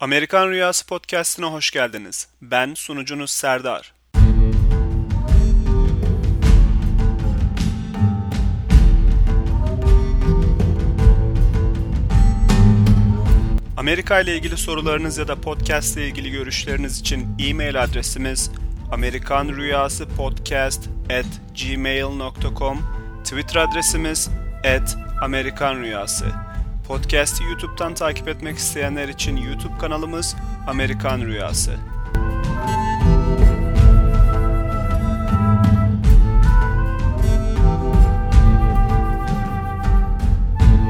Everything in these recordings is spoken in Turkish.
Amerikan Rüyası Podcast'ine hoş geldiniz. Ben sunucunuz Serdar. Amerika ile ilgili sorularınız ya da podcast ile ilgili görüşleriniz için e-mail adresimiz amerikanrüyasıpodcast@gmail.com Twitter adresimiz at Amerikan Rüyası. Podcast'i YouTube'dan takip etmek isteyenler için YouTube kanalımız Amerikan Rüyası.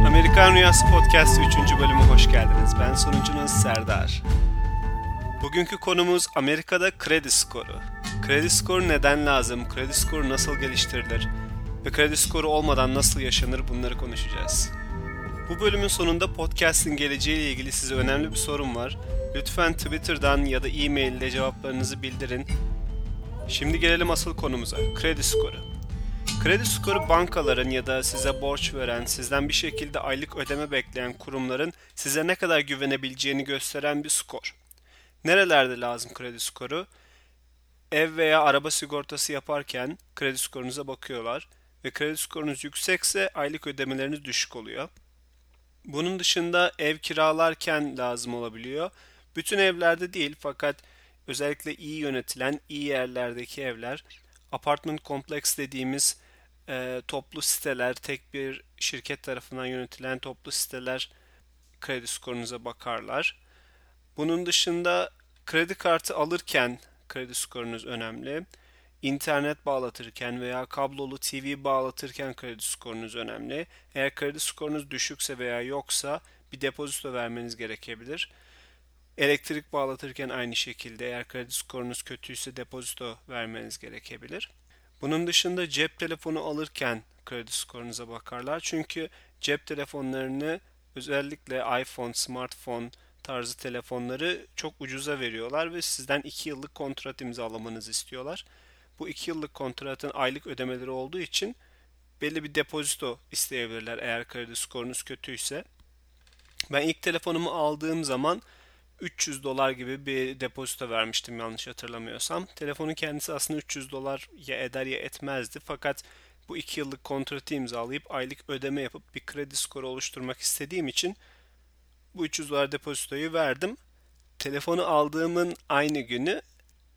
Amerikan Rüyası Podcast 3. bölümü hoş geldiniz. Ben sunucunuz Serdar. Bugünkü konumuz Amerika'da kredi skoru. Kredi skoru neden lazım? Kredi skoru nasıl geliştirilir? Ve kredi skoru olmadan nasıl yaşanır bunları konuşacağız. Bu bölümün sonunda podcast'in geleceğiyle ilgili size önemli bir sorum var. Lütfen Twitter'dan ya da e-mail ile cevaplarınızı bildirin. Şimdi gelelim asıl konumuza. Kredi skoru. Kredi skoru bankaların ya da size borç veren, sizden bir şekilde aylık ödeme bekleyen kurumların size ne kadar güvenebileceğini gösteren bir skor. Nerelerde lazım kredi skoru? Ev veya araba sigortası yaparken kredi skorunuza bakıyorlar ve kredi skorunuz yüksekse aylık ödemeleriniz düşük oluyor. Bunun dışında ev kiralarken lazım olabiliyor. Bütün evlerde değil fakat özellikle iyi yönetilen iyi yerlerdeki evler, apartment kompleks dediğimiz e, toplu siteler, tek bir şirket tarafından yönetilen toplu siteler kredi skorunuza bakarlar. Bunun dışında kredi kartı alırken kredi skorunuz önemli. İnternet bağlatırken veya kablolu TV bağlatırken kredi skorunuz önemli. Eğer kredi skorunuz düşükse veya yoksa bir depozito vermeniz gerekebilir. Elektrik bağlatırken aynı şekilde eğer kredi skorunuz kötüyse depozito vermeniz gerekebilir. Bunun dışında cep telefonu alırken kredi skorunuza bakarlar. Çünkü cep telefonlarını özellikle iPhone, smartphone tarzı telefonları çok ucuza veriyorlar ve sizden 2 yıllık kontrat imzalamanızı istiyorlar. Bu 2 yıllık kontratın aylık ödemeleri olduğu için belli bir depozito isteyebilirler eğer kredi skorunuz kötüyse. Ben ilk telefonumu aldığım zaman 300 dolar gibi bir depozito vermiştim yanlış hatırlamıyorsam. Telefonun kendisi aslında 300 dolar ya eder ya etmezdi fakat bu 2 yıllık kontratı imzalayıp aylık ödeme yapıp bir kredi skoru oluşturmak istediğim için bu 300 dolar depozitoyu verdim. Telefonu aldığımın aynı günü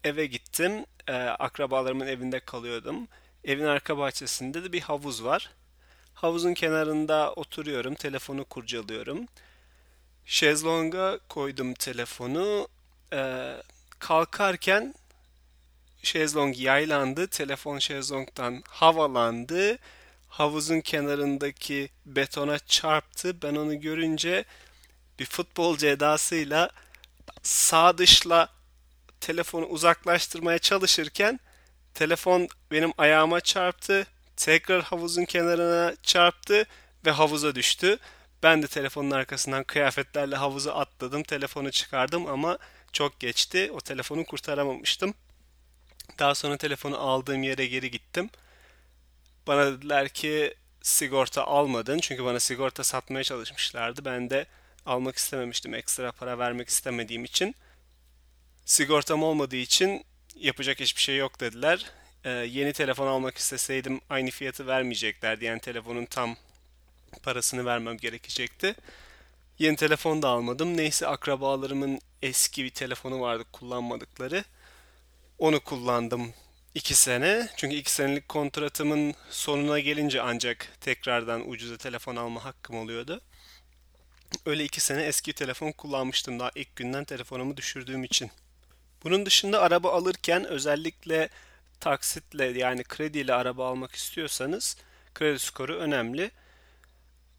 eve gittim. Ee, akrabalarımın evinde kalıyordum. Evin arka bahçesinde de bir havuz var. Havuzun kenarında oturuyorum, telefonu kurcalıyorum. Şezlonga koydum telefonu. Ee, kalkarken şezlong yaylandı. Telefon şezlongdan havalandı. Havuzun kenarındaki betona çarptı. Ben onu görünce bir futbolcu edasıyla sağ dışla telefonu uzaklaştırmaya çalışırken telefon benim ayağıma çarptı. Tekrar havuzun kenarına çarptı ve havuza düştü. Ben de telefonun arkasından kıyafetlerle havuza atladım. Telefonu çıkardım ama çok geçti. O telefonu kurtaramamıştım. Daha sonra telefonu aldığım yere geri gittim. Bana dediler ki sigorta almadın. Çünkü bana sigorta satmaya çalışmışlardı. Ben de almak istememiştim. Ekstra para vermek istemediğim için. Sigortam olmadığı için yapacak hiçbir şey yok dediler. Ee, yeni telefon almak isteseydim aynı fiyatı vermeyeceklerdi. Yani telefonun tam parasını vermem gerekecekti. Yeni telefon da almadım. Neyse akrabalarımın eski bir telefonu vardı kullanmadıkları. Onu kullandım iki sene. Çünkü iki senelik kontratımın sonuna gelince ancak tekrardan ucuza telefon alma hakkım oluyordu. Öyle iki sene eski telefon kullanmıştım daha ilk günden telefonumu düşürdüğüm için. Bunun dışında araba alırken özellikle taksitle yani krediyle araba almak istiyorsanız kredi skoru önemli.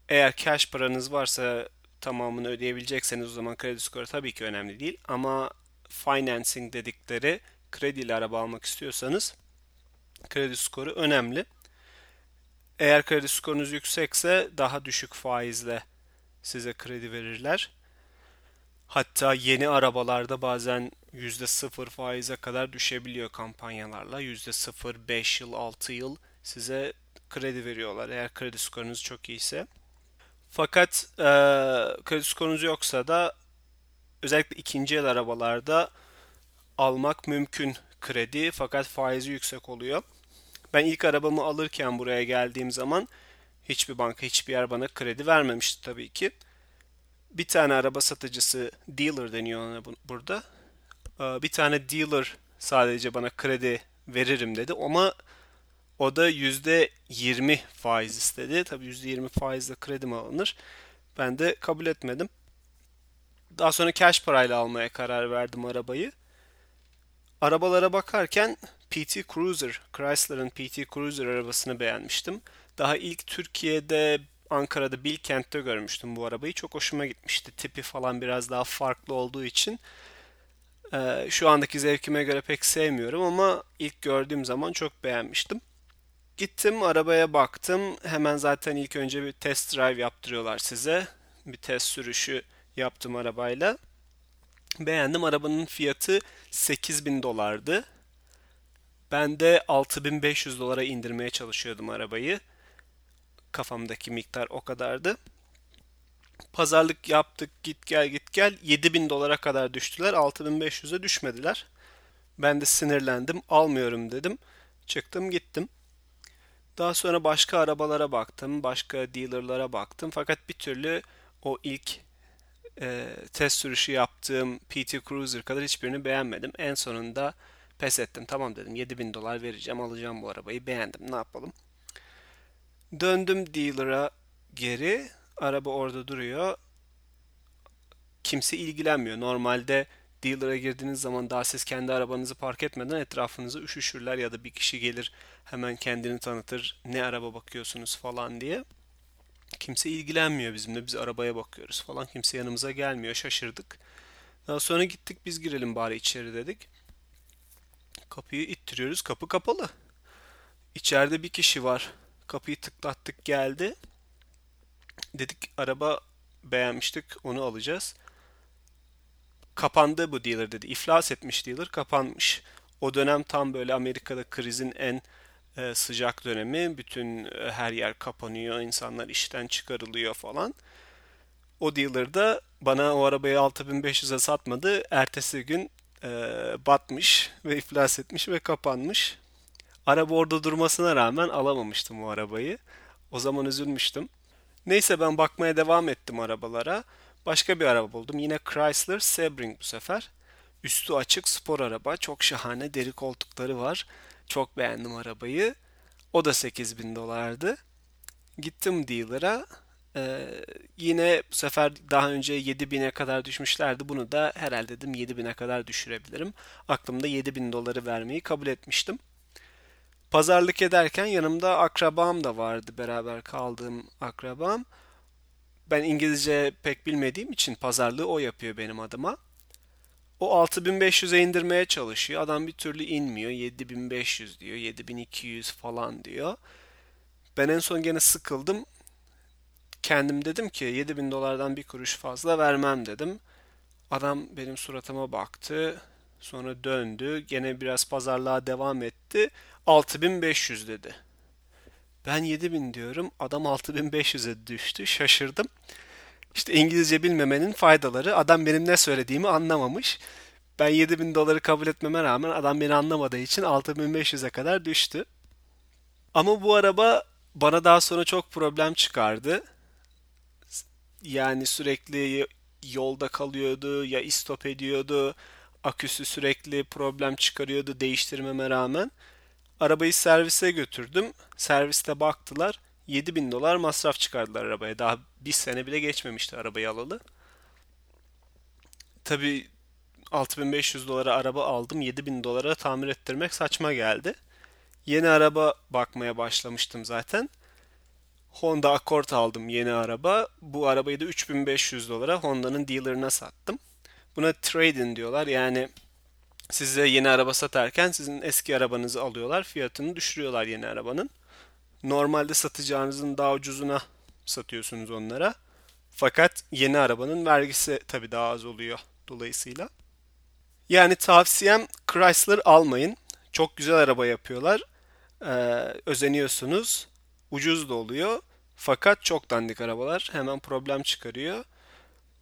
Eğer cash paranız varsa tamamını ödeyebilecekseniz o zaman kredi skoru tabii ki önemli değil. Ama financing dedikleri krediyle araba almak istiyorsanız kredi skoru önemli. Eğer kredi skorunuz yüksekse daha düşük faizle size kredi verirler. Hatta yeni arabalarda bazen %0 faize kadar düşebiliyor kampanyalarla. %0, 5 yıl, 6 yıl size kredi veriyorlar eğer kredi skorunuz çok iyiyse. Fakat e, kredi skorunuz yoksa da özellikle ikinci el arabalarda almak mümkün kredi fakat faizi yüksek oluyor. Ben ilk arabamı alırken buraya geldiğim zaman hiçbir banka hiçbir yer bana kredi vermemişti tabii ki. Bir tane araba satıcısı dealer deniyor ona burada. Ee, bir tane dealer sadece bana kredi veririm dedi ama o da %20 faiz istedi. Tabii %20 faizle kredi mi alınır? Ben de kabul etmedim. Daha sonra cash parayla almaya karar verdim arabayı. Arabalara bakarken PT Cruiser, Chrysler'ın PT Cruiser arabasını beğenmiştim. Daha ilk Türkiye'de Ankara'da Bilkent'te görmüştüm bu arabayı. Çok hoşuma gitmişti. Tipi falan biraz daha farklı olduğu için. Ee, şu andaki zevkime göre pek sevmiyorum ama ilk gördüğüm zaman çok beğenmiştim. Gittim arabaya baktım. Hemen zaten ilk önce bir test drive yaptırıyorlar size. Bir test sürüşü yaptım arabayla. Beğendim. Arabanın fiyatı 8000 dolardı. Ben de 6500 dolara indirmeye çalışıyordum arabayı. Kafamdaki miktar o kadardı. Pazarlık yaptık git gel git gel 7000 dolara kadar düştüler 6500'e düşmediler. Ben de sinirlendim almıyorum dedim. Çıktım gittim. Daha sonra başka arabalara baktım, başka dealerlara baktım. Fakat bir türlü o ilk e, test sürüşü yaptığım PT Cruiser kadar hiçbirini beğenmedim. En sonunda pes ettim. Tamam dedim 7000 dolar vereceğim alacağım bu arabayı beğendim ne yapalım. Döndüm dealer'a geri. Araba orada duruyor. Kimse ilgilenmiyor. Normalde dealer'a girdiğiniz zaman daha siz kendi arabanızı park etmeden etrafınızı üşüşürler ya da bir kişi gelir hemen kendini tanıtır ne araba bakıyorsunuz falan diye. Kimse ilgilenmiyor bizimle. Biz arabaya bakıyoruz falan. Kimse yanımıza gelmiyor. Şaşırdık. Daha sonra gittik biz girelim bari içeri dedik. Kapıyı ittiriyoruz. Kapı kapalı. İçeride bir kişi var. Kapıyı tıklattık geldi. Dedik araba beğenmiştik onu alacağız. Kapandı bu dealer dedi. İflas etmiş dealer kapanmış. O dönem tam böyle Amerika'da krizin en e, sıcak dönemi. Bütün e, her yer kapanıyor, insanlar işten çıkarılıyor falan. O dealer da bana o arabayı 6500'e satmadı. Ertesi gün e, batmış ve iflas etmiş ve kapanmış. Araba orada durmasına rağmen alamamıştım o arabayı. O zaman üzülmüştüm. Neyse ben bakmaya devam ettim arabalara. Başka bir araba buldum. Yine Chrysler Sebring bu sefer. Üstü açık spor araba. Çok şahane deri koltukları var. Çok beğendim arabayı. O da 8000 dolardı. Gittim dealer'a. Ee, yine bu sefer daha önce 7000'e kadar düşmüşlerdi. Bunu da herhalde dedim 7000'e kadar düşürebilirim. Aklımda 7000 doları vermeyi kabul etmiştim. Pazarlık ederken yanımda akrabam da vardı beraber kaldığım akrabam. Ben İngilizce pek bilmediğim için pazarlığı o yapıyor benim adıma. O 6500'e indirmeye çalışıyor. Adam bir türlü inmiyor. 7500 diyor, 7200 falan diyor. Ben en son gene sıkıldım. Kendim dedim ki 7000 dolardan bir kuruş fazla vermem dedim. Adam benim suratıma baktı. Sonra döndü. Gene biraz pazarlığa devam etti. 6500 dedi. Ben 7000 diyorum. Adam 6500'e düştü. Şaşırdım. İşte İngilizce bilmemenin faydaları. Adam benim ne söylediğimi anlamamış. Ben 7000 doları kabul etmeme rağmen adam beni anlamadığı için 6500'e kadar düştü. Ama bu araba bana daha sonra çok problem çıkardı. Yani sürekli yolda kalıyordu ya istop ediyordu. Aküsü sürekli problem çıkarıyordu değiştirmeme rağmen. Arabayı servise götürdüm. Serviste baktılar. 7000 dolar masraf çıkardılar arabaya. Daha bir sene bile geçmemişti arabayı alalı. Tabi 6500 dolara araba aldım. 7000 dolara tamir ettirmek saçma geldi. Yeni araba bakmaya başlamıştım zaten. Honda Accord aldım yeni araba. Bu arabayı da 3500 dolara Honda'nın dealerına sattım. Buna trade-in diyorlar. Yani size yeni araba satarken sizin eski arabanızı alıyorlar. Fiyatını düşürüyorlar yeni arabanın. Normalde satacağınızın daha ucuzuna satıyorsunuz onlara. Fakat yeni arabanın vergisi tabi daha az oluyor dolayısıyla. Yani tavsiyem Chrysler almayın. Çok güzel araba yapıyorlar. Ee, özeniyorsunuz. Ucuz da oluyor. Fakat çok dandik arabalar. Hemen problem çıkarıyor.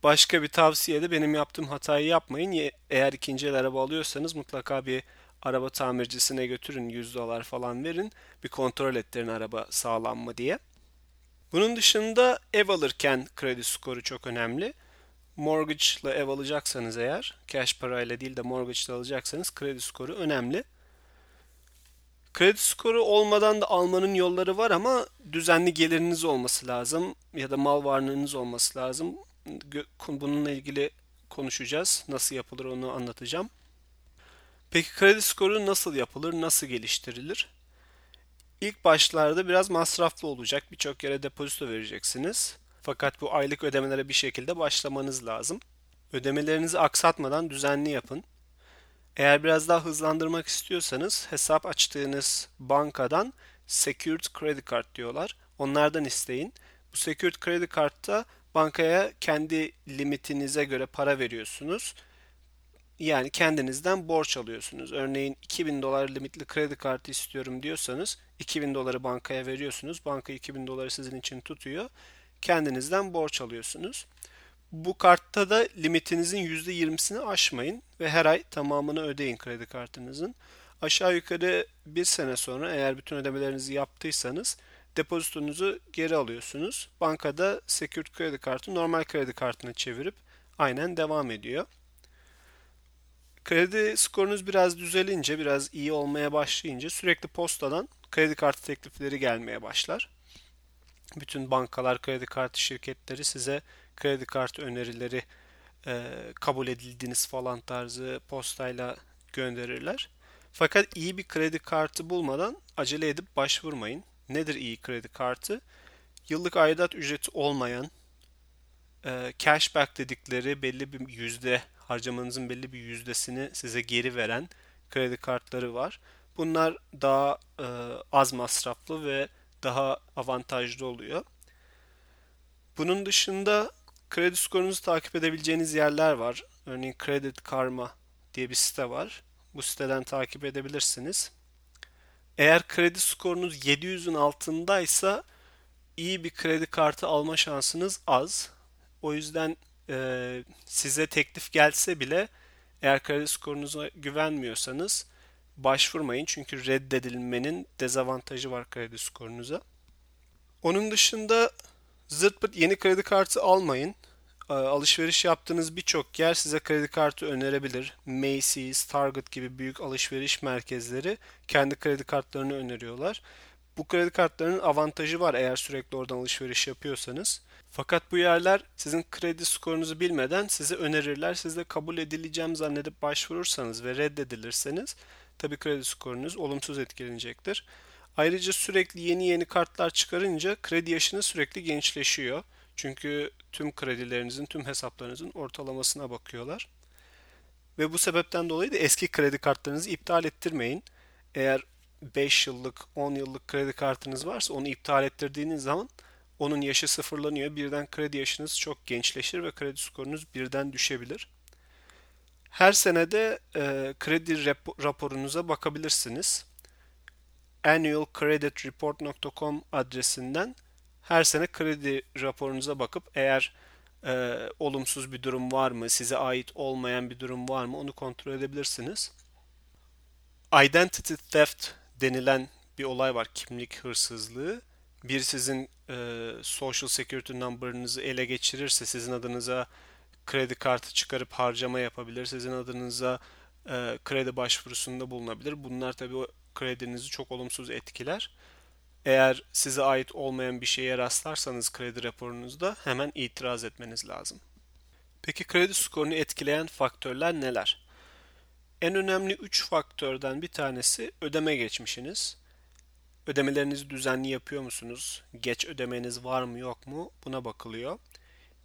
Başka bir tavsiye de benim yaptığım hatayı yapmayın. Eğer ikinci el araba alıyorsanız mutlaka bir araba tamircisine götürün 100 dolar falan verin. Bir kontrol ettirin araba sağlam mı diye. Bunun dışında ev alırken kredi skoru çok önemli. Mortgage ile ev alacaksanız eğer, cash parayla değil de mortgage ile alacaksanız kredi skoru önemli. Kredi skoru olmadan da almanın yolları var ama düzenli geliriniz olması lazım ya da mal varlığınız olması lazım. Bununla ilgili konuşacağız. Nasıl yapılır onu anlatacağım. Peki kredi skoru nasıl yapılır, nasıl geliştirilir? İlk başlarda biraz masraflı olacak. Birçok yere depozito vereceksiniz. Fakat bu aylık ödemelere bir şekilde başlamanız lazım. Ödemelerinizi aksatmadan düzenli yapın. Eğer biraz daha hızlandırmak istiyorsanız hesap açtığınız bankadan Secured Credit Card diyorlar. Onlardan isteyin. Bu Secured Credit Card'ta bankaya kendi limitinize göre para veriyorsunuz. Yani kendinizden borç alıyorsunuz. Örneğin 2000 dolar limitli kredi kartı istiyorum diyorsanız 2000 doları bankaya veriyorsunuz. Banka 2000 doları sizin için tutuyor. Kendinizden borç alıyorsunuz. Bu kartta da limitinizin %20'sini aşmayın ve her ay tamamını ödeyin kredi kartınızın. Aşağı yukarı bir sene sonra eğer bütün ödemelerinizi yaptıysanız depozitonuzu geri alıyorsunuz. Bankada secured kredi kartı normal kredi kartına çevirip aynen devam ediyor. Kredi skorunuz biraz düzelince, biraz iyi olmaya başlayınca sürekli postadan kredi kartı teklifleri gelmeye başlar. Bütün bankalar, kredi kartı şirketleri size kredi kartı önerileri e, kabul edildiğiniz falan tarzı postayla gönderirler. Fakat iyi bir kredi kartı bulmadan acele edip başvurmayın. Nedir iyi kredi kartı? Yıllık aidat ücreti olmayan, e, cashback dedikleri belli bir yüzde harcamanızın belli bir yüzdesini size geri veren kredi kartları var. Bunlar daha e, az masraflı ve daha avantajlı oluyor. Bunun dışında kredi skorunuzu takip edebileceğiniz yerler var. Örneğin Credit Karma diye bir site var. Bu siteden takip edebilirsiniz. Eğer kredi skorunuz 700'ün altındaysa iyi bir kredi kartı alma şansınız az. O yüzden e, size teklif gelse bile eğer kredi skorunuza güvenmiyorsanız başvurmayın. Çünkü reddedilmenin dezavantajı var kredi skorunuza. Onun dışında zırt pırt yeni kredi kartı almayın. E, alışveriş yaptığınız birçok yer size kredi kartı önerebilir. Macy's, Target gibi büyük alışveriş merkezleri kendi kredi kartlarını öneriyorlar. Bu kredi kartlarının avantajı var eğer sürekli oradan alışveriş yapıyorsanız. Fakat bu yerler sizin kredi skorunuzu bilmeden size önerirler. Siz de kabul edileceğim zannedip başvurursanız ve reddedilirseniz tabi kredi skorunuz olumsuz etkilenecektir. Ayrıca sürekli yeni yeni kartlar çıkarınca kredi yaşınız sürekli gençleşiyor. Çünkü tüm kredilerinizin, tüm hesaplarınızın ortalamasına bakıyorlar. Ve bu sebepten dolayı da eski kredi kartlarınızı iptal ettirmeyin. Eğer 5 yıllık, 10 yıllık kredi kartınız varsa onu iptal ettirdiğiniz zaman onun yaşı sıfırlanıyor. Birden kredi yaşınız çok gençleşir ve kredi skorunuz birden düşebilir. Her senede e, kredi raporunuza bakabilirsiniz. annualcreditreport.com adresinden her sene kredi raporunuza bakıp eğer e, olumsuz bir durum var mı, size ait olmayan bir durum var mı onu kontrol edebilirsiniz. Identity theft denilen bir olay var, kimlik hırsızlığı bir sizin e, social security number'ınızı ele geçirirse sizin adınıza kredi kartı çıkarıp harcama yapabilir. Sizin adınıza e, kredi başvurusunda bulunabilir. Bunlar tabii o kredinizi çok olumsuz etkiler. Eğer size ait olmayan bir şeye rastlarsanız kredi raporunuzda hemen itiraz etmeniz lazım. Peki kredi skorunu etkileyen faktörler neler? En önemli 3 faktörden bir tanesi ödeme geçmişiniz. Ödemelerinizi düzenli yapıyor musunuz? Geç ödemeniz var mı yok mu? Buna bakılıyor.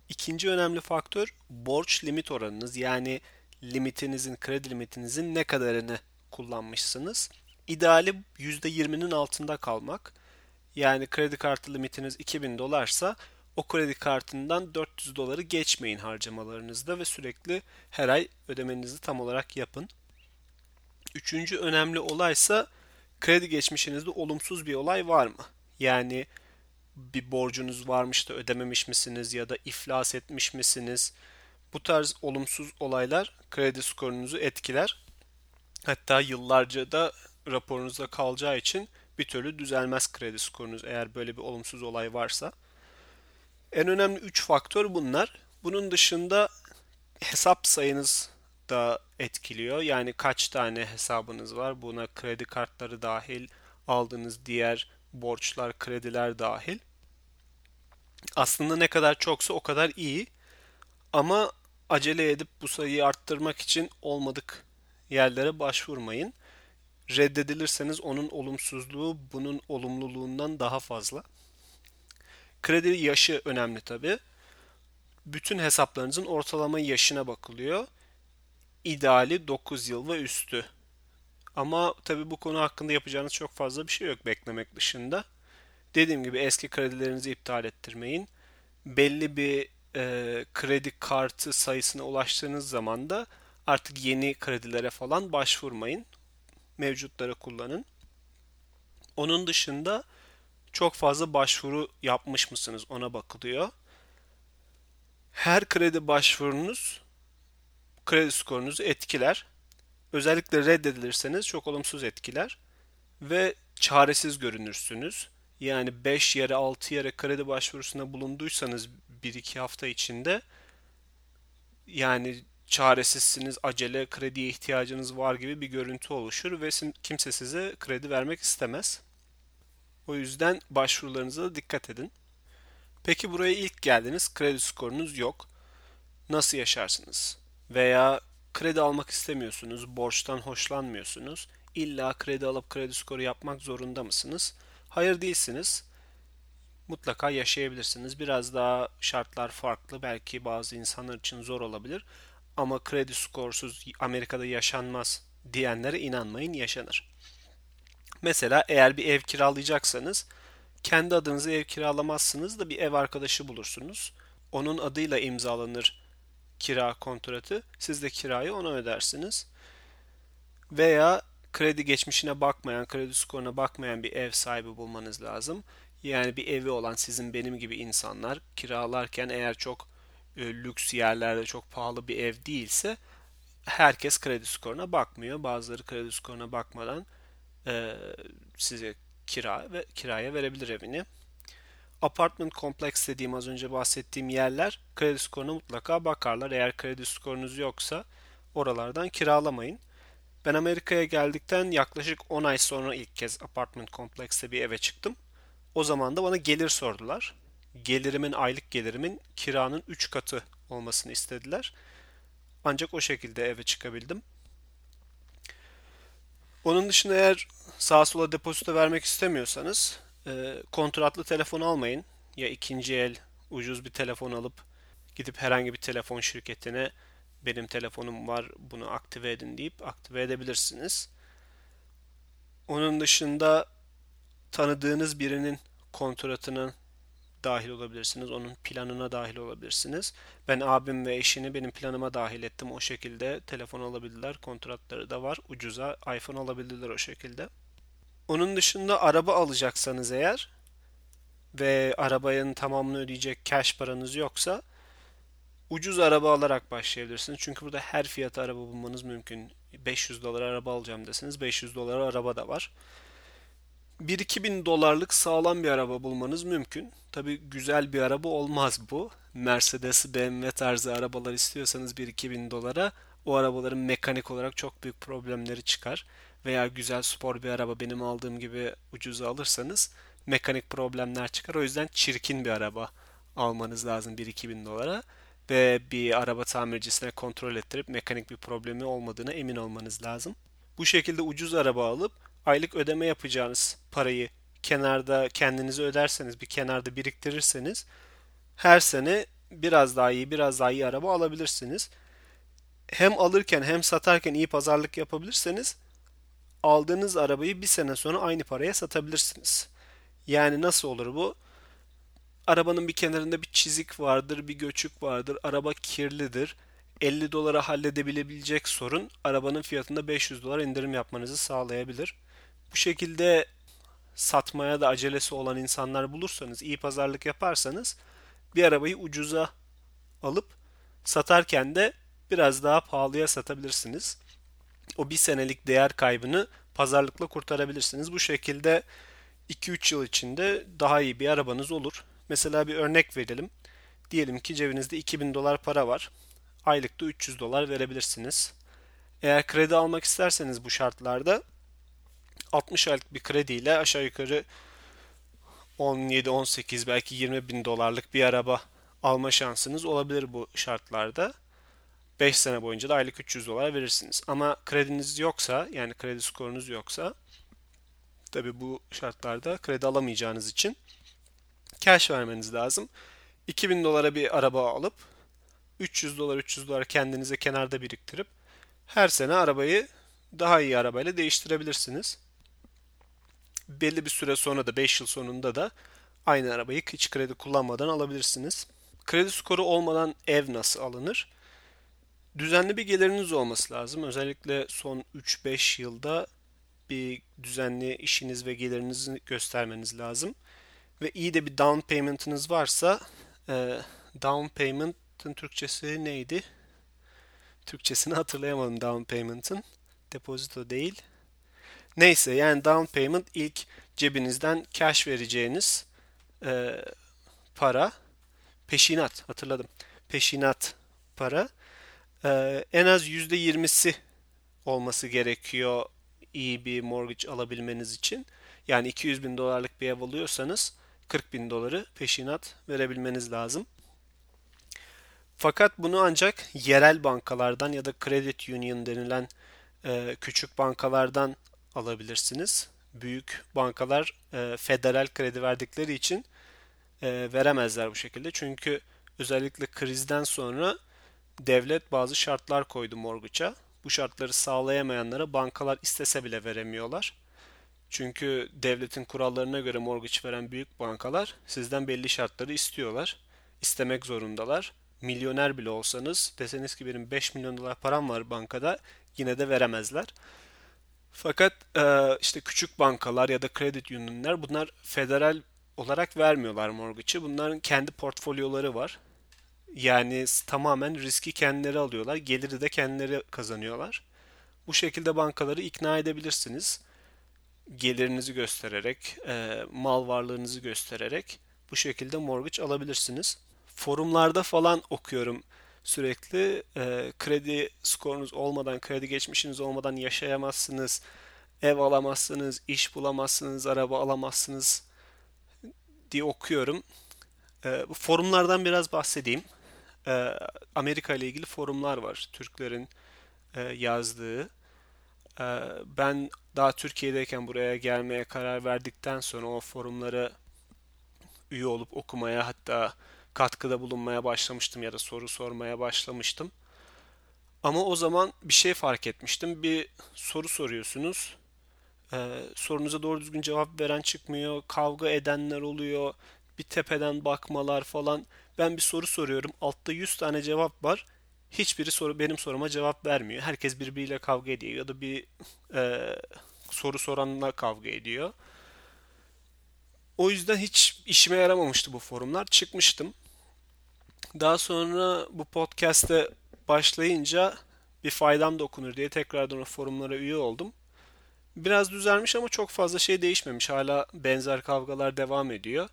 İkinci önemli faktör borç limit oranınız. Yani limitinizin, kredi limitinizin ne kadarını kullanmışsınız. İdeali %20'nin altında kalmak. Yani kredi kartı limitiniz 2000 dolarsa o kredi kartından 400 doları geçmeyin harcamalarınızda ve sürekli her ay ödemenizi tam olarak yapın. Üçüncü önemli olaysa kredi geçmişinizde olumsuz bir olay var mı? Yani bir borcunuz varmış da ödememiş misiniz ya da iflas etmiş misiniz? Bu tarz olumsuz olaylar kredi skorunuzu etkiler. Hatta yıllarca da raporunuzda kalacağı için bir türlü düzelmez kredi skorunuz eğer böyle bir olumsuz olay varsa. En önemli 3 faktör bunlar. Bunun dışında hesap sayınız da etkiliyor. Yani kaç tane hesabınız var? Buna kredi kartları dahil, aldığınız diğer borçlar, krediler dahil. Aslında ne kadar çoksa o kadar iyi. Ama acele edip bu sayıyı arttırmak için olmadık yerlere başvurmayın. Reddedilirseniz onun olumsuzluğu bunun olumluluğundan daha fazla. Kredi yaşı önemli tabi. Bütün hesaplarınızın ortalama yaşına bakılıyor. İdeali 9 yıl ve üstü. Ama tabi bu konu hakkında yapacağınız çok fazla bir şey yok beklemek dışında. Dediğim gibi eski kredilerinizi iptal ettirmeyin. Belli bir e, kredi kartı sayısına ulaştığınız zaman da artık yeni kredilere falan başvurmayın. Mevcutları kullanın. Onun dışında çok fazla başvuru yapmış mısınız ona bakılıyor. Her kredi başvurunuz kredi skorunuzu etkiler. Özellikle reddedilirseniz çok olumsuz etkiler ve çaresiz görünürsünüz. Yani 5 yere 6 yere kredi başvurusunda bulunduysanız 1-2 hafta içinde yani çaresizsiniz, acele krediye ihtiyacınız var gibi bir görüntü oluşur ve kimse size kredi vermek istemez. O yüzden başvurularınıza da dikkat edin. Peki buraya ilk geldiniz, kredi skorunuz yok. Nasıl yaşarsınız? Veya kredi almak istemiyorsunuz, borçtan hoşlanmıyorsunuz. İlla kredi alıp kredi skoru yapmak zorunda mısınız? Hayır değilsiniz. Mutlaka yaşayabilirsiniz. Biraz daha şartlar farklı. Belki bazı insanlar için zor olabilir. Ama kredi skorsuz Amerika'da yaşanmaz diyenlere inanmayın yaşanır. Mesela eğer bir ev kiralayacaksanız kendi adınıza ev kiralamazsınız da bir ev arkadaşı bulursunuz. Onun adıyla imzalanır kira kontratı. Siz de kirayı ona ödersiniz. Veya kredi geçmişine bakmayan, kredi skoruna bakmayan bir ev sahibi bulmanız lazım. Yani bir evi olan sizin benim gibi insanlar kiralarken eğer çok lüks yerlerde çok pahalı bir ev değilse herkes kredi skoruna bakmıyor. Bazıları kredi skoruna bakmadan e, size kira ve kiraya verebilir evini. Apartment kompleks dediğim az önce bahsettiğim yerler kredi skoruna mutlaka bakarlar. Eğer kredi skorunuz yoksa oralardan kiralamayın. Ben Amerika'ya geldikten yaklaşık 10 ay sonra ilk kez apartment komplekste bir eve çıktım. O zaman da bana gelir sordular. Gelirimin, aylık gelirimin kiranın 3 katı olmasını istediler. Ancak o şekilde eve çıkabildim. Onun dışında eğer sağa sola depozito vermek istemiyorsanız e, kontratlı telefon almayın. Ya ikinci el ucuz bir telefon alıp gidip herhangi bir telefon şirketine benim telefonum var bunu aktive edin deyip aktive edebilirsiniz. Onun dışında tanıdığınız birinin kontratının dahil olabilirsiniz. Onun planına dahil olabilirsiniz. Ben abim ve eşini benim planıma dahil ettim. O şekilde telefon alabildiler. Kontratları da var. Ucuza iPhone alabildiler o şekilde. Onun dışında araba alacaksanız eğer ve arabanın tamamını ödeyecek cash paranız yoksa ucuz araba alarak başlayabilirsiniz. Çünkü burada her fiyata araba bulmanız mümkün. 500 dolar araba alacağım deseniz 500 dolar araba da var. 1-2 dolarlık sağlam bir araba bulmanız mümkün. Tabi güzel bir araba olmaz bu. Mercedes, BMW tarzı arabalar istiyorsanız 1-2 dolara o arabaların mekanik olarak çok büyük problemleri çıkar. Veya güzel spor bir araba benim aldığım gibi ucuza alırsanız mekanik problemler çıkar. O yüzden çirkin bir araba almanız lazım 1-2 dolara ve bir araba tamircisine kontrol ettirip mekanik bir problemi olmadığına emin olmanız lazım. Bu şekilde ucuz araba alıp aylık ödeme yapacağınız parayı kenarda kendinize öderseniz, bir kenarda biriktirirseniz her sene biraz daha iyi, biraz daha iyi araba alabilirsiniz. Hem alırken hem satarken iyi pazarlık yapabilirseniz aldığınız arabayı bir sene sonra aynı paraya satabilirsiniz. Yani nasıl olur bu? Arabanın bir kenarında bir çizik vardır, bir göçük vardır, araba kirlidir. 50 dolara halledebilebilecek sorun arabanın fiyatında 500 dolar indirim yapmanızı sağlayabilir. Bu şekilde satmaya da acelesi olan insanlar bulursanız, iyi pazarlık yaparsanız bir arabayı ucuza alıp satarken de biraz daha pahalıya satabilirsiniz. O bir senelik değer kaybını pazarlıkla kurtarabilirsiniz. Bu şekilde 2-3 yıl içinde daha iyi bir arabanız olur. Mesela bir örnek verelim. Diyelim ki cebinizde 2000 dolar para var. Aylıkta 300 dolar verebilirsiniz. Eğer kredi almak isterseniz bu şartlarda 60 aylık bir krediyle aşağı yukarı 17-18 belki 20 bin dolarlık bir araba alma şansınız olabilir bu şartlarda. 5 sene boyunca da aylık 300 dolar verirsiniz. Ama krediniz yoksa yani kredi skorunuz yoksa tabi bu şartlarda kredi alamayacağınız için cash vermeniz lazım. 2000 dolara bir araba alıp 300 dolar 300 dolar kendinize kenarda biriktirip her sene arabayı daha iyi arabayla değiştirebilirsiniz. Belli bir süre sonra da 5 yıl sonunda da aynı arabayı hiç kredi kullanmadan alabilirsiniz. Kredi skoru olmadan ev nasıl alınır? Düzenli bir geliriniz olması lazım. Özellikle son 3-5 yılda bir düzenli işiniz ve gelirinizi göstermeniz lazım. Ve iyi de bir down payment'ınız varsa e, down payment'ın Türkçesi neydi? Türkçesini hatırlayamadım down payment'ın. Depozito değil. Neyse yani down payment ilk cebinizden cash vereceğiniz e, para. Peşinat hatırladım. Peşinat para. E, en az %20'si olması gerekiyor iyi bir mortgage alabilmeniz için. Yani 200 bin dolarlık bir ev alıyorsanız 40 bin doları peşinat verebilmeniz lazım. Fakat bunu ancak yerel bankalardan ya da credit union denilen e, küçük bankalardan alabilirsiniz. Büyük bankalar e, federal kredi verdikleri için e, veremezler bu şekilde. Çünkü özellikle krizden sonra devlet bazı şartlar koydu morguça. Bu şartları sağlayamayanlara bankalar istese bile veremiyorlar. Çünkü devletin kurallarına göre mortgage veren büyük bankalar sizden belli şartları istiyorlar. İstemek zorundalar. Milyoner bile olsanız deseniz ki benim 5 milyon dolar param var bankada yine de veremezler. Fakat e, işte küçük bankalar ya da kredi unionlar bunlar federal olarak vermiyorlar mortgage'ı. Bunların kendi portfolyoları var. Yani tamamen riski kendileri alıyorlar. Geliri de kendileri kazanıyorlar. Bu şekilde bankaları ikna edebilirsiniz. Gelirinizi göstererek, e, mal varlığınızı göstererek bu şekilde mortgage alabilirsiniz. Forumlarda falan okuyorum sürekli. E, kredi skorunuz olmadan, kredi geçmişiniz olmadan yaşayamazsınız. Ev alamazsınız, iş bulamazsınız, araba alamazsınız diye okuyorum. E, bu forumlardan biraz bahsedeyim. E, Amerika ile ilgili forumlar var. Türklerin e, yazdığı. E, ben daha Türkiye'deyken buraya gelmeye karar verdikten sonra o forumlara üye olup okumaya hatta katkıda bulunmaya başlamıştım ya da soru sormaya başlamıştım. Ama o zaman bir şey fark etmiştim. Bir soru soruyorsunuz. Ee, sorunuza doğru düzgün cevap veren çıkmıyor. Kavga edenler oluyor. Bir tepeden bakmalar falan. Ben bir soru soruyorum. Altta 100 tane cevap var. Hiçbiri soru benim soruma cevap vermiyor. Herkes birbiriyle kavga ediyor ya da bir e, soru soranla kavga ediyor. O yüzden hiç işime yaramamıştı bu forumlar. Çıkmıştım. Daha sonra bu podcast'te başlayınca bir faydam dokunur diye tekrardan o forumlara üye oldum. Biraz düzelmiş ama çok fazla şey değişmemiş. Hala benzer kavgalar devam ediyor.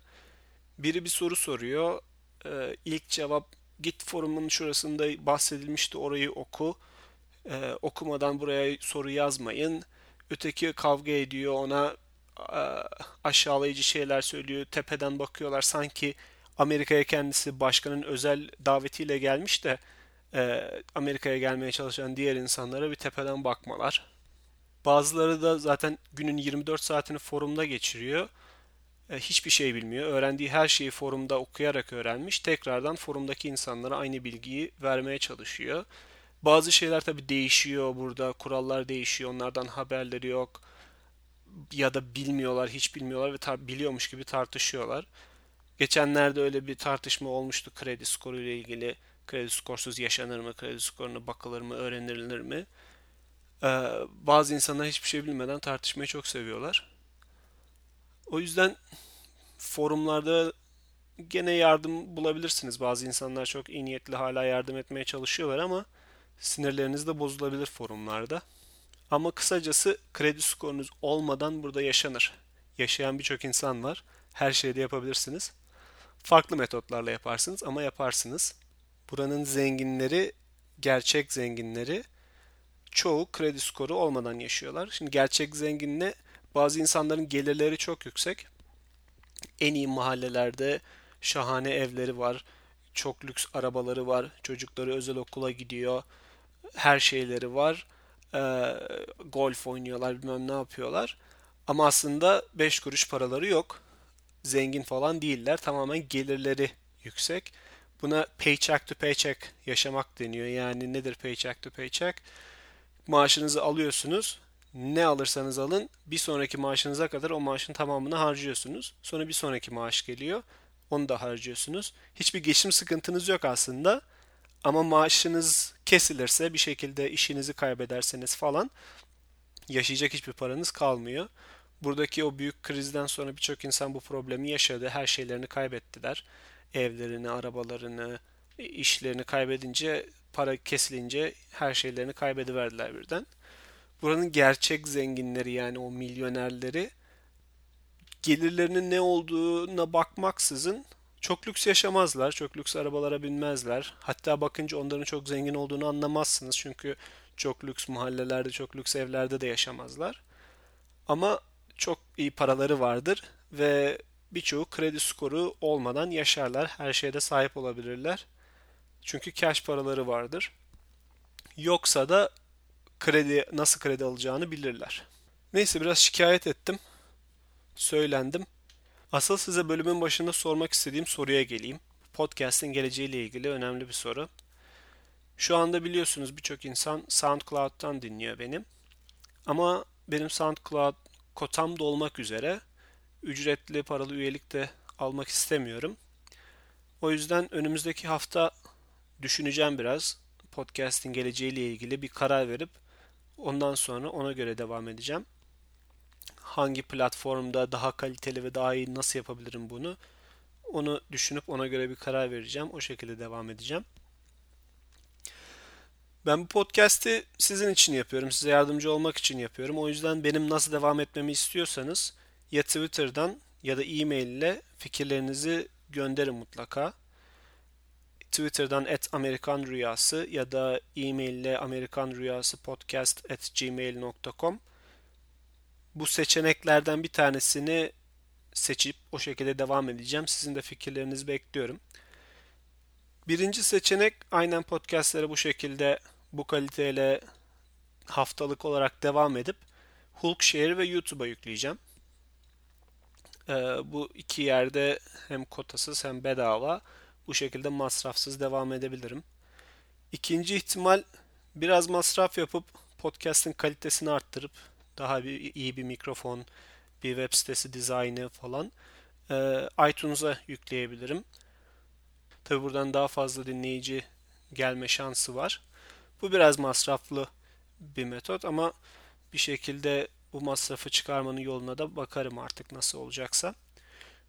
Biri bir soru soruyor. Ee, ilk cevap git forumun şurasında bahsedilmişti orayı oku. Ee, okumadan buraya soru yazmayın. Öteki kavga ediyor ona aşağılayıcı şeyler söylüyor. Tepeden bakıyorlar sanki Amerika'ya kendisi başkanın özel davetiyle gelmiş de e, Amerika'ya gelmeye çalışan diğer insanlara bir tepeden bakmalar. Bazıları da zaten günün 24 saatini forumda geçiriyor. E, hiçbir şey bilmiyor. Öğrendiği her şeyi forumda okuyarak öğrenmiş. Tekrardan forumdaki insanlara aynı bilgiyi vermeye çalışıyor. Bazı şeyler tabii değişiyor burada. Kurallar değişiyor. Onlardan haberleri yok. Ya da bilmiyorlar, hiç bilmiyorlar ve biliyormuş gibi tartışıyorlar. Geçenlerde öyle bir tartışma olmuştu kredi skoru ile ilgili. Kredi skorsuz yaşanır mı? Kredi skoruna bakılır mı? Öğrenilir mi? Ee, bazı insanlar hiçbir şey bilmeden tartışmayı çok seviyorlar. O yüzden forumlarda gene yardım bulabilirsiniz. Bazı insanlar çok iyi niyetli hala yardım etmeye çalışıyorlar ama sinirleriniz de bozulabilir forumlarda. Ama kısacası kredi skorunuz olmadan burada yaşanır. Yaşayan birçok insan var. Her şeyi de yapabilirsiniz. Farklı metotlarla yaparsınız ama yaparsınız. Buranın zenginleri, gerçek zenginleri çoğu kredi skoru olmadan yaşıyorlar. Şimdi gerçek zenginle bazı insanların gelirleri çok yüksek. En iyi mahallelerde şahane evleri var. Çok lüks arabaları var. Çocukları özel okula gidiyor. Her şeyleri var. Ee, golf oynuyorlar bilmem ne yapıyorlar. Ama aslında 5 kuruş paraları yok. Zengin falan değiller. Tamamen gelirleri yüksek. Buna paycheck to paycheck yaşamak deniyor. Yani nedir paycheck to paycheck? Maaşınızı alıyorsunuz. Ne alırsanız alın bir sonraki maaşınıza kadar o maaşın tamamını harcıyorsunuz. Sonra bir sonraki maaş geliyor. Onu da harcıyorsunuz. Hiçbir geçim sıkıntınız yok aslında. Ama maaşınız kesilirse bir şekilde işinizi kaybederseniz falan yaşayacak hiçbir paranız kalmıyor. Buradaki o büyük krizden sonra birçok insan bu problemi yaşadı. Her şeylerini kaybettiler. Evlerini, arabalarını, işlerini kaybedince, para kesilince her şeylerini kaybediverdiler birden. Buranın gerçek zenginleri yani o milyonerleri gelirlerinin ne olduğuna bakmaksızın çok lüks yaşamazlar, çok lüks arabalara binmezler. Hatta bakınca onların çok zengin olduğunu anlamazsınız çünkü çok lüks mahallelerde, çok lüks evlerde de yaşamazlar. Ama çok iyi paraları vardır ve birçoğu kredi skoru olmadan yaşarlar. Her şeyde sahip olabilirler. Çünkü cash paraları vardır. Yoksa da kredi nasıl kredi alacağını bilirler. Neyse biraz şikayet ettim. Söylendim. Asıl size bölümün başında sormak istediğim soruya geleyim. Podcast'in geleceğiyle ilgili önemli bir soru. Şu anda biliyorsunuz birçok insan SoundCloud'dan dinliyor benim. Ama benim SoundCloud kotam dolmak üzere. Ücretli paralı üyelik de almak istemiyorum. O yüzden önümüzdeki hafta düşüneceğim biraz. Podcast'in geleceğiyle ilgili bir karar verip ondan sonra ona göre devam edeceğim. Hangi platformda daha kaliteli ve daha iyi nasıl yapabilirim bunu? Onu düşünüp ona göre bir karar vereceğim. O şekilde devam edeceğim. Ben bu podcast'i sizin için yapıyorum. Size yardımcı olmak için yapıyorum. O yüzden benim nasıl devam etmemi istiyorsanız ya Twitter'dan ya da e-mail ile fikirlerinizi gönderin mutlaka. Twitter'dan at Amerikan Rüyası ya da e-mail ile Amerikan Rüyası podcast at gmail.com Bu seçeneklerden bir tanesini seçip o şekilde devam edeceğim. Sizin de fikirlerinizi bekliyorum. Birinci seçenek aynen podcastlere bu şekilde bu kaliteyle haftalık olarak devam edip Hulkshare ve YouTube'a yükleyeceğim. Ee, bu iki yerde hem kotasız hem bedava bu şekilde masrafsız devam edebilirim. İkinci ihtimal biraz masraf yapıp podcast'in kalitesini arttırıp daha bir, iyi bir mikrofon, bir web sitesi dizaynı falan e, iTunes'a yükleyebilirim. Tabi buradan daha fazla dinleyici gelme şansı var. Bu biraz masraflı bir metot ama bir şekilde bu masrafı çıkarmanın yoluna da bakarım artık nasıl olacaksa.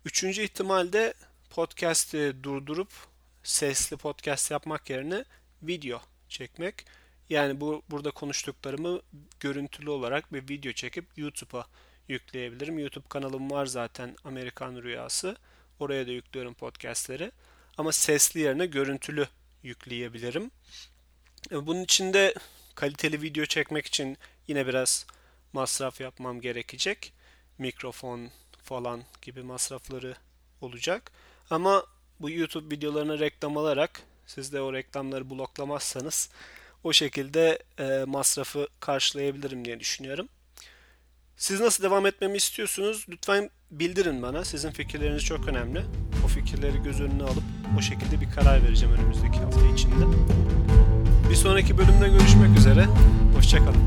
Üçüncü ihtimalde podcast'i durdurup sesli podcast yapmak yerine video çekmek. Yani bu burada konuştuklarımı görüntülü olarak bir video çekip YouTube'a yükleyebilirim. YouTube kanalım var zaten Amerikan Rüyası. Oraya da yüklüyorum podcastleri. Ama sesli yerine görüntülü yükleyebilirim. E, bunun için de kaliteli video çekmek için yine biraz masraf yapmam gerekecek. Mikrofon falan gibi masrafları olacak. Ama bu YouTube videolarına reklam alarak siz de o reklamları bloklamazsanız o şekilde e, masrafı karşılayabilirim diye düşünüyorum. Siz nasıl devam etmemi istiyorsunuz? Lütfen bildirin bana. Sizin fikirleriniz çok önemli. O fikirleri göz önüne alıp o şekilde bir karar vereceğim önümüzdeki hafta içinde. Bir sonraki bölümde görüşmek üzere. Hoşçakalın.